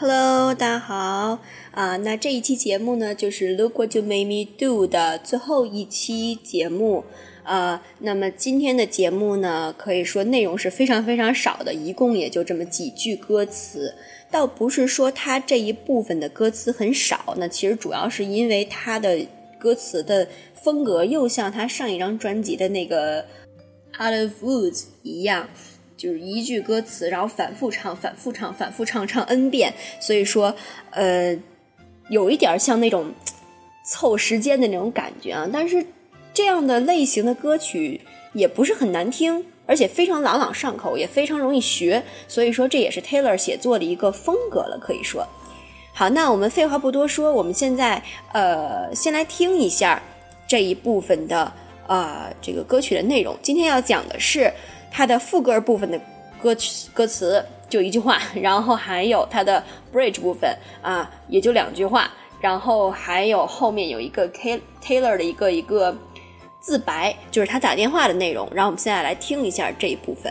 Hello，大家好啊！那这一期节目呢，就是《Look What You Made Me Do》的最后一期节目啊。那么今天的节目呢，可以说内容是非常非常少的，一共也就这么几句歌词。倒不是说它这一部分的歌词很少，那其实主要是因为它的歌词的风格又像他上一张专辑的那个《Out of Woods》一样。就是一句歌词，然后反复唱，反复唱，反复唱，唱 n 遍。所以说，呃，有一点像那种凑时间的那种感觉啊。但是这样的类型的歌曲也不是很难听，而且非常朗朗上口，也非常容易学。所以说，这也是 Taylor 写作的一个风格了，可以说。好，那我们废话不多说，我们现在呃，先来听一下这一部分的啊这个歌曲的内容。今天要讲的是。它的副歌部分的歌曲歌词就一句话，然后还有它的 bridge 部分啊，也就两句话，然后还有后面有一个 K Taylor 的一个一个自白，就是他打电话的内容。然后我们现在来听一下这一部分。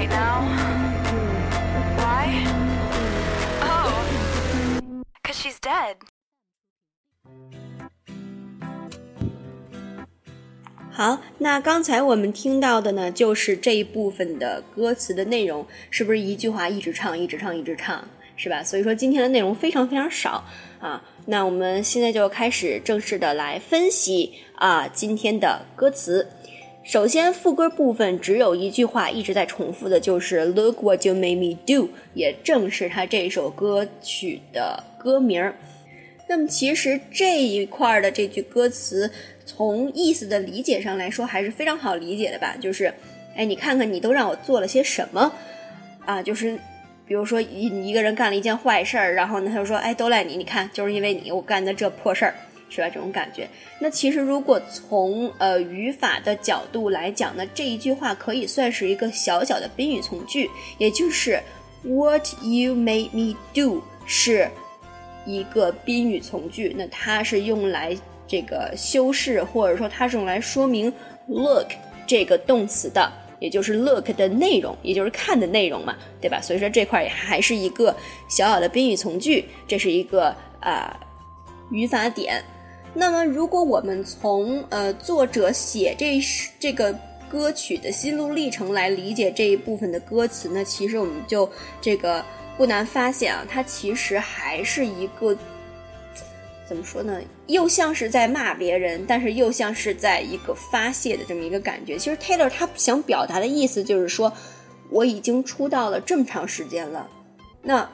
right now. Why? Oh, cause she's dead. 好，那刚才我们听到的呢，就是这一部分的歌词的内容，是不是一句话一直唱，一直唱，一直唱，是吧？所以说今天的内容非常非常少啊。那我们现在就开始正式的来分析啊今天的歌词。首先，副歌部分只有一句话一直在重复的，就是 Look what you made me do，也正是他这首歌曲的歌名儿。那么其实这一块的这句歌词。从意思的理解上来说，还是非常好理解的吧。就是，哎，你看看你都让我做了些什么啊？就是，比如说一一个人干了一件坏事儿，然后呢，他就说，哎，都赖你，你看，就是因为你我干的这破事儿，是吧？这种感觉。那其实如果从呃语法的角度来讲呢，这一句话可以算是一个小小的宾语从句，也就是 What you made me do 是一个宾语从句，那它是用来。这个修饰，或者说它是用来说明 look 这个动词的，也就是 look 的内容，也就是看的内容嘛，对吧？所以说这块也还是一个小小的宾语从句，这是一个啊语法点。那么如果我们从呃作者写这这个歌曲的心路历程来理解这一部分的歌词呢，其实我们就这个不难发现啊，它其实还是一个。怎么说呢？又像是在骂别人，但是又像是在一个发泄的这么一个感觉。其实 Taylor 他想表达的意思就是说，我已经出道了这么长时间了，那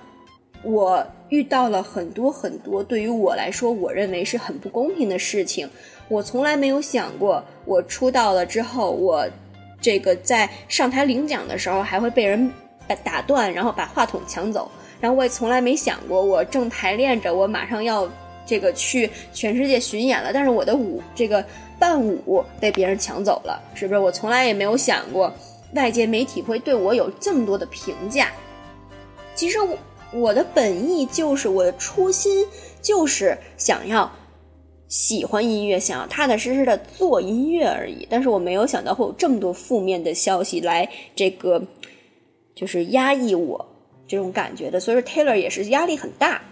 我遇到了很多很多对于我来说我认为是很不公平的事情。我从来没有想过，我出道了之后，我这个在上台领奖的时候还会被人打断，然后把话筒抢走。然后我也从来没想过，我正排练着，我马上要。这个去全世界巡演了，但是我的舞这个伴舞被别人抢走了，是不是？我从来也没有想过外界媒体会对我有这么多的评价。其实我我的本意就是我的初心就是想要喜欢音乐，想要踏踏实实的做音乐而已。但是我没有想到会有这么多负面的消息来这个就是压抑我这种感觉的，所以说 Taylor 也是压力很大。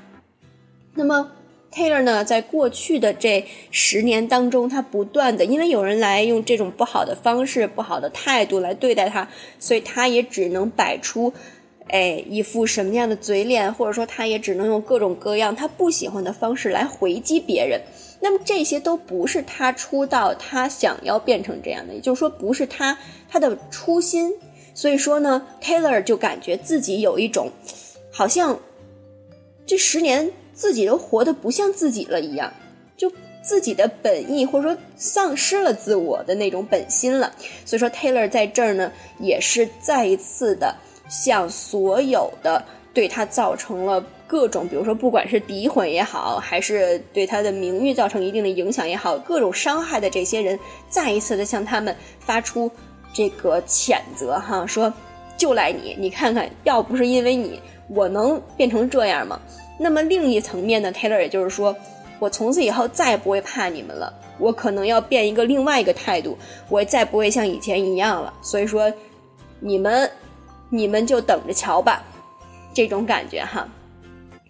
那么。Taylor 呢，在过去的这十年当中，他不断的，因为有人来用这种不好的方式、不好的态度来对待他，所以他也只能摆出，哎，一副什么样的嘴脸，或者说他也只能用各种各样他不喜欢的方式来回击别人。那么这些都不是他出道他想要变成这样的，也就是说不是他他的初心。所以说呢，Taylor 就感觉自己有一种，好像这十年。自己都活得不像自己了一样，就自己的本意或者说丧失了自我的那种本心了。所以说，Taylor 在这儿呢，也是再一次的向所有的对他造成了各种，比如说不管是诋毁也好，还是对他的名誉造成一定的影响也好，各种伤害的这些人，再一次的向他们发出这个谴责哈，说就赖你，你看看，要不是因为你，我能变成这样吗？那么另一层面呢，Taylor 也就是说，我从此以后再也不会怕你们了，我可能要变一个另外一个态度，我再不会像以前一样了。所以说，你们，你们就等着瞧吧，这种感觉哈。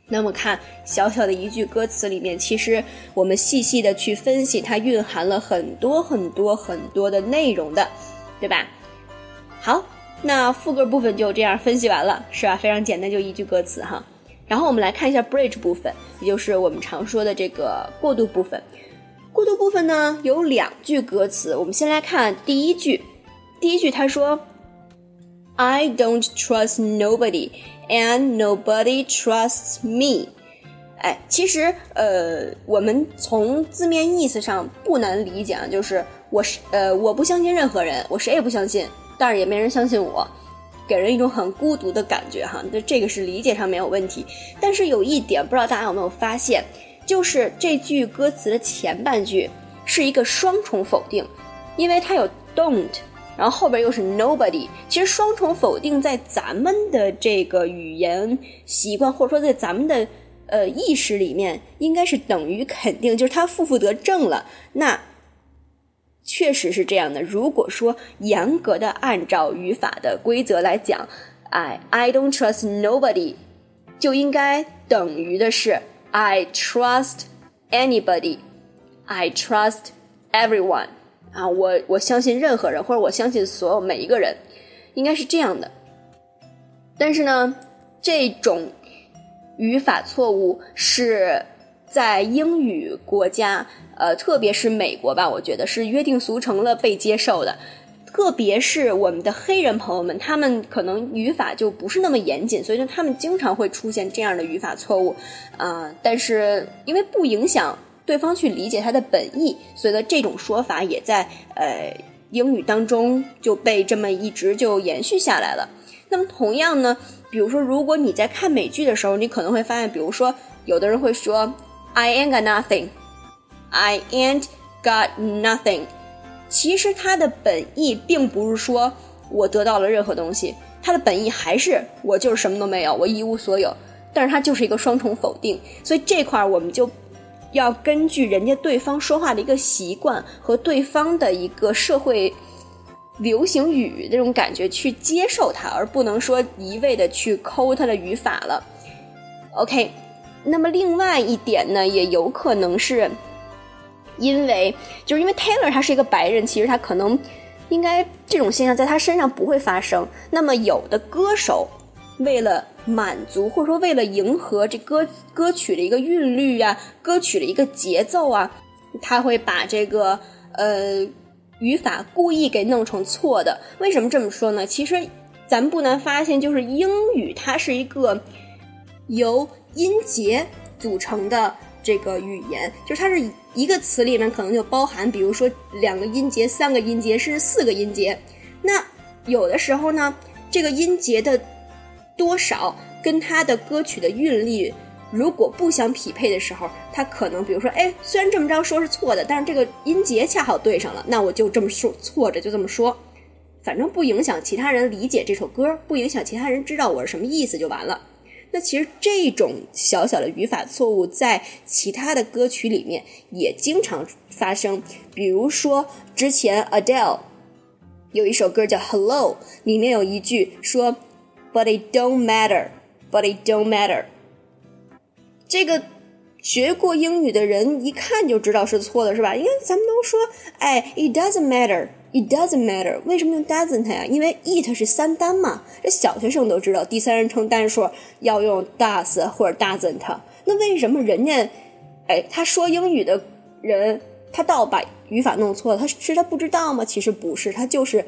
那么看小小的一句歌词里面，其实我们细细的去分析，它蕴含了很多很多很多的内容的，对吧？好，那副歌部分就这样分析完了，是吧？非常简单，就一句歌词哈。然后我们来看一下 bridge 部分，也就是我们常说的这个过渡部分。过渡部分呢有两句歌词，我们先来看第一句。第一句他说：“I don't trust nobody, and nobody trusts me。”哎，其实呃，我们从字面意思上不难理解啊，就是我是呃，我不相信任何人，我谁也不相信，但是也没人相信我。给人一种很孤独的感觉哈，那这个是理解上没有问题。但是有一点，不知道大家有没有发现，就是这句歌词的前半句是一个双重否定，因为它有 don't，然后后边又是 nobody。其实双重否定在咱们的这个语言习惯，或者说在咱们的呃意识里面，应该是等于肯定，就是它负负得正了。那确实是这样的。如果说严格的按照语法的规则来讲，哎，I don't trust nobody，就应该等于的是 I trust anybody，I trust everyone。啊，我我相信任何人，或者我相信所有每一个人，应该是这样的。但是呢，这种语法错误是在英语国家。呃，特别是美国吧，我觉得是约定俗成了被接受的。特别是我们的黑人朋友们，他们可能语法就不是那么严谨，所以说他们经常会出现这样的语法错误。啊，但是因为不影响对方去理解他的本意，所以呢，这种说法也在呃英语当中就被这么一直就延续下来了。那么同样呢，比如说如果你在看美剧的时候，你可能会发现，比如说有的人会说 I ain't got nothing。I ain't got nothing。其实它的本意并不是说我得到了任何东西，它的本意还是我就是什么都没有，我一无所有。但是它就是一个双重否定，所以这块儿我们就要根据人家对方说话的一个习惯和对方的一个社会流行语这种感觉去接受它，而不能说一味的去抠它的语法了。OK，那么另外一点呢，也有可能是。因为就是因为 Taylor 他是一个白人，其实他可能应该这种现象在他身上不会发生。那么有的歌手为了满足或者说为了迎合这歌歌曲的一个韵律啊，歌曲的一个节奏啊，他会把这个呃语法故意给弄成错的。为什么这么说呢？其实咱们不难发现，就是英语它是一个由音节组成的这个语言，就是它是。一个词里面可能就包含，比如说两个音节、三个音节，甚至四个音节。那有的时候呢，这个音节的多少跟他的歌曲的韵律如果不相匹配的时候，他可能，比如说，哎，虽然这么着说是错的，但是这个音节恰好对上了，那我就这么说，错着就这么说，反正不影响其他人理解这首歌，不影响其他人知道我是什么意思就完了。那其实这种小小的语法错误，在其他的歌曲里面也经常发生。比如说，之前 Adele 有一首歌叫《Hello》，里面有一句说 “But it don't matter, but it don't matter”。这个学过英语的人一看就知道是错的，是吧？因为咱们都说，哎，it doesn't matter，it doesn't matter。为什么用 doesn't 呀？因为 it 是三单嘛，这小学生都知道，第三人称单数要用 does 或者 doesn't。那为什么人家，哎，他说英语的人，他倒把语法弄错了？他是他不知道吗？其实不是，他就是。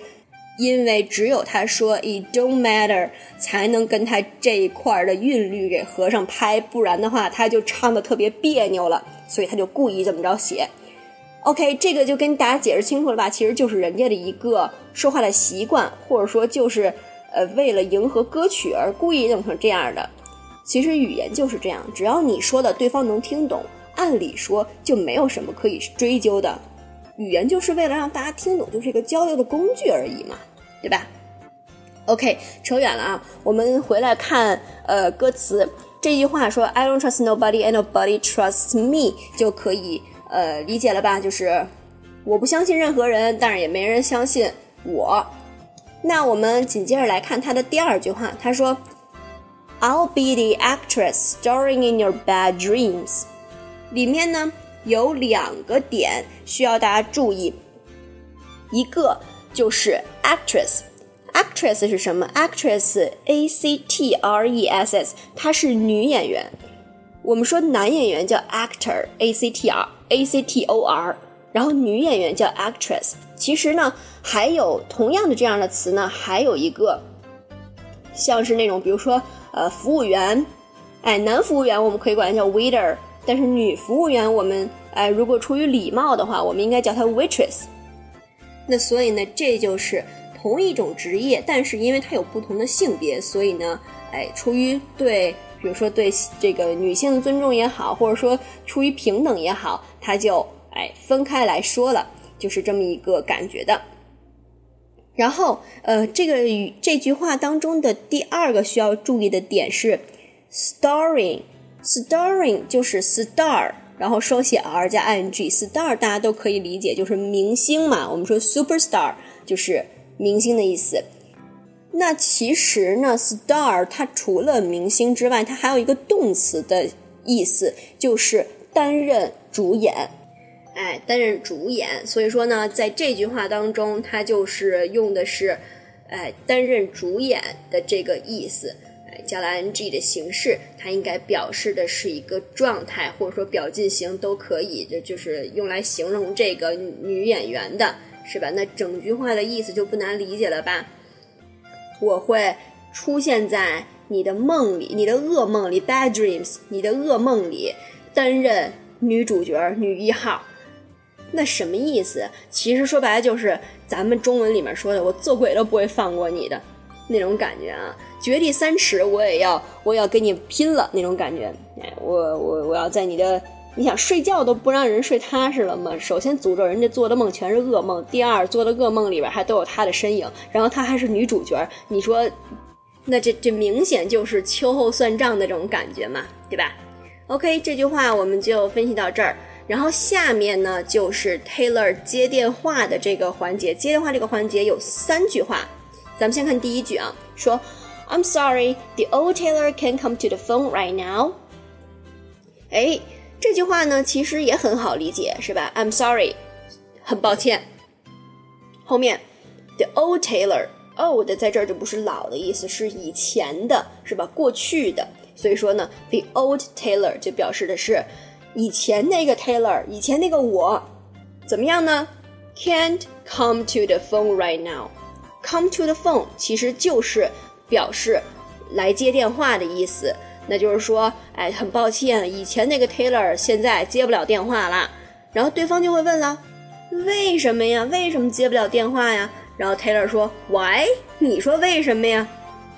因为只有他说 "it don't matter" 才能跟他这一块的韵律给合上拍，不然的话他就唱的特别别扭了，所以他就故意这么着写。OK，这个就跟大家解释清楚了吧？其实就是人家的一个说话的习惯，或者说就是呃为了迎合歌曲而故意弄成这样的。其实语言就是这样，只要你说的对方能听懂，按理说就没有什么可以追究的。语言就是为了让大家听懂，就是一个交流的工具而已嘛，对吧？OK，扯远了啊，我们回来看呃歌词。这句话说 "I don't trust nobody and nobody trusts me" 就可以呃理解了吧？就是我不相信任何人，但是也没人相信我。那我们紧接着来看他的第二句话，他说 "I'll be the actress starring in your bad dreams"，里面呢。有两个点需要大家注意，一个就是 actress，actress 是什么？actress，a c t r e s s，它是女演员。我们说男演员叫 actor，a c t r，a c t o r，然后女演员叫 actress。其实呢，还有同样的这样的词呢，还有一个，像是那种比如说呃服务员，哎，男服务员我们可以管叫 waiter。但是女服务员，我们哎，如果出于礼貌的话，我们应该叫她 waitress。那所以呢，这就是同一种职业，但是因为它有不同的性别，所以呢，哎，出于对，比如说对这个女性的尊重也好，或者说出于平等也好，它就哎分开来说了，就是这么一个感觉的。然后，呃，这个语这句话当中的第二个需要注意的点是 starring。Starring 就是 star，然后双写 r 加 ing。Star 大家都可以理解，就是明星嘛。我们说 superstar 就是明星的意思。那其实呢，star 它除了明星之外，它还有一个动词的意思，就是担任主演。哎，担任主演。所以说呢，在这句话当中，它就是用的是，哎，担任主演的这个意思。加了 ing 的形式，它应该表示的是一个状态，或者说表进行都可以，就就是用来形容这个女演员的，是吧？那整句话的意思就不难理解了吧？我会出现在你的梦里，你的噩梦里，bad dreams，你的噩梦里担任女主角，女一号。那什么意思？其实说白了就是咱们中文里面说的，我做鬼都不会放过你的。那种感觉啊，掘地三尺，我也要，我也要跟你拼了那种感觉。哎，我我我要在你的，你想睡觉都不让人睡踏实了吗？首先诅咒人家做的梦全是噩梦，第二做的噩梦里边还都有他的身影，然后他还是女主角，你说，那这这明显就是秋后算账的这种感觉嘛，对吧？OK，这句话我们就分析到这儿，然后下面呢就是 Taylor 接电话的这个环节，接电话这个环节有三句话。咱们先看第一句啊，说，I'm sorry, the old tailor can't come to the phone right now。哎，这句话呢，其实也很好理解，是吧？I'm sorry，很抱歉。后面，the old tailor，old 在这儿就不是老的意思，是以前的，是吧？过去的。所以说呢，the old tailor 就表示的是以前那个 tailor，以前那个我，怎么样呢？Can't come to the phone right now。Come to the phone 其实就是表示来接电话的意思，那就是说，哎，很抱歉，以前那个 Taylor 现在接不了电话了。然后对方就会问了，为什么呀？为什么接不了电话呀？然后 Taylor 说，Why？你说为什么呀？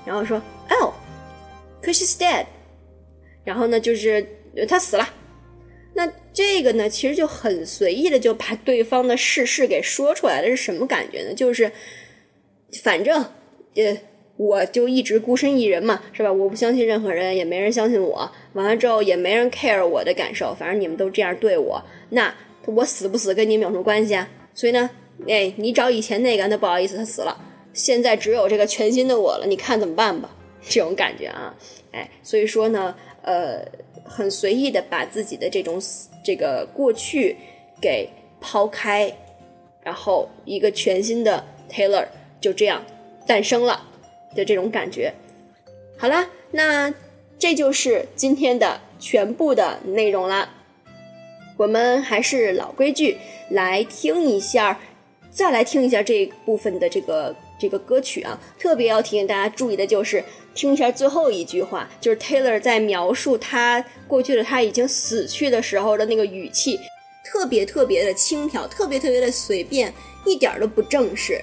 然后说，Oh，cause she's dead。然后呢，就是他死了。那这个呢，其实就很随意的就把对方的事实给说出来了，是什么感觉呢？就是。反正，呃，我就一直孤身一人嘛，是吧？我不相信任何人，也没人相信我。完了之后，也没人 care 我的感受。反正你们都这样对我，那我死不死跟你们有什么关系啊？所以呢，哎，你找以前那个，那不好意思，他死了。现在只有这个全新的我了，你看怎么办吧？这种感觉啊，哎，所以说呢，呃，很随意的把自己的这种这个过去给抛开，然后一个全新的 Taylor 就这样诞生了的这种感觉。好啦，那这就是今天的全部的内容啦。我们还是老规矩，来听一下，再来听一下这部分的这个这个歌曲啊。特别要提醒大家注意的就是，听一下最后一句话，就是 Taylor 在描述他过去的他已经死去的时候的那个语气，特别特别的轻佻，特别特别的随便，一点都不正式。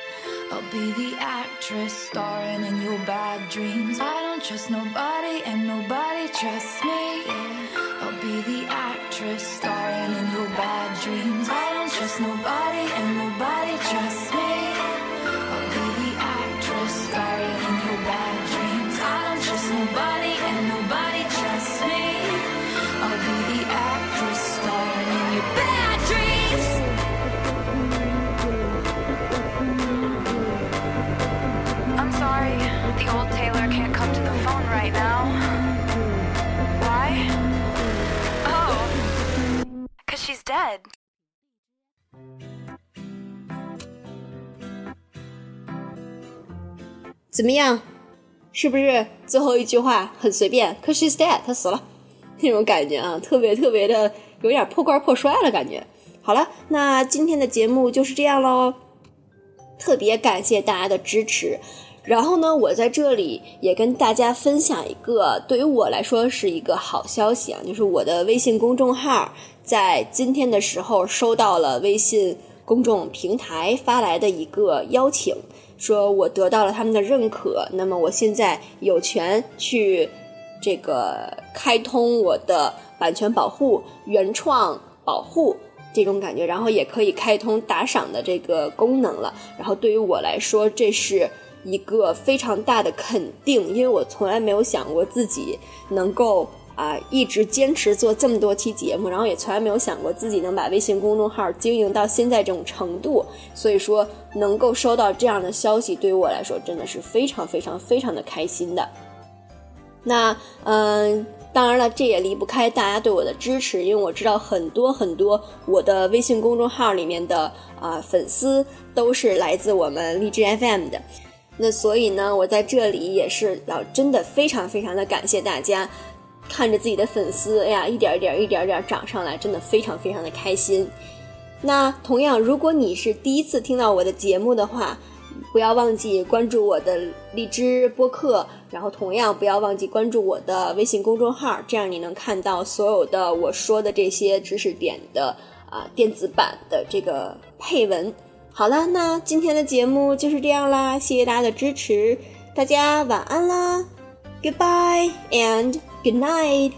I'll be the actress starring in your bad dreams. I don't trust nobody and nobody trusts me. I'll be the actress starring in your bad dreams. I don't trust nobody and nobody trusts me. 怎么样？是不是最后一句话很随便？Cause she's dead，她死了，那种感觉啊，特别特别的有点破罐破摔了感觉。好了，那今天的节目就是这样喽，特别感谢大家的支持。然后呢，我在这里也跟大家分享一个对于我来说是一个好消息啊，就是我的微信公众号在今天的时候收到了微信公众平台发来的一个邀请。说我得到了他们的认可，那么我现在有权去这个开通我的版权保护、原创保护这种感觉，然后也可以开通打赏的这个功能了。然后对于我来说，这是一个非常大的肯定，因为我从来没有想过自己能够。啊，一直坚持做这么多期节目，然后也从来没有想过自己能把微信公众号经营到现在这种程度。所以说，能够收到这样的消息，对于我来说真的是非常非常非常的开心的。那嗯，当然了，这也离不开大家对我的支持，因为我知道很多很多我的微信公众号里面的啊粉丝都是来自我们荔枝 FM 的。那所以呢，我在这里也是要真的非常非常的感谢大家。看着自己的粉丝，哎呀，一点一点、一点点涨上来，真的非常非常的开心。那同样，如果你是第一次听到我的节目的话，不要忘记关注我的荔枝播客，然后同样不要忘记关注我的微信公众号，这样你能看到所有的我说的这些知识点的啊电子版的这个配文。好了，那今天的节目就是这样啦，谢谢大家的支持，大家晚安啦，Goodbye and Good night.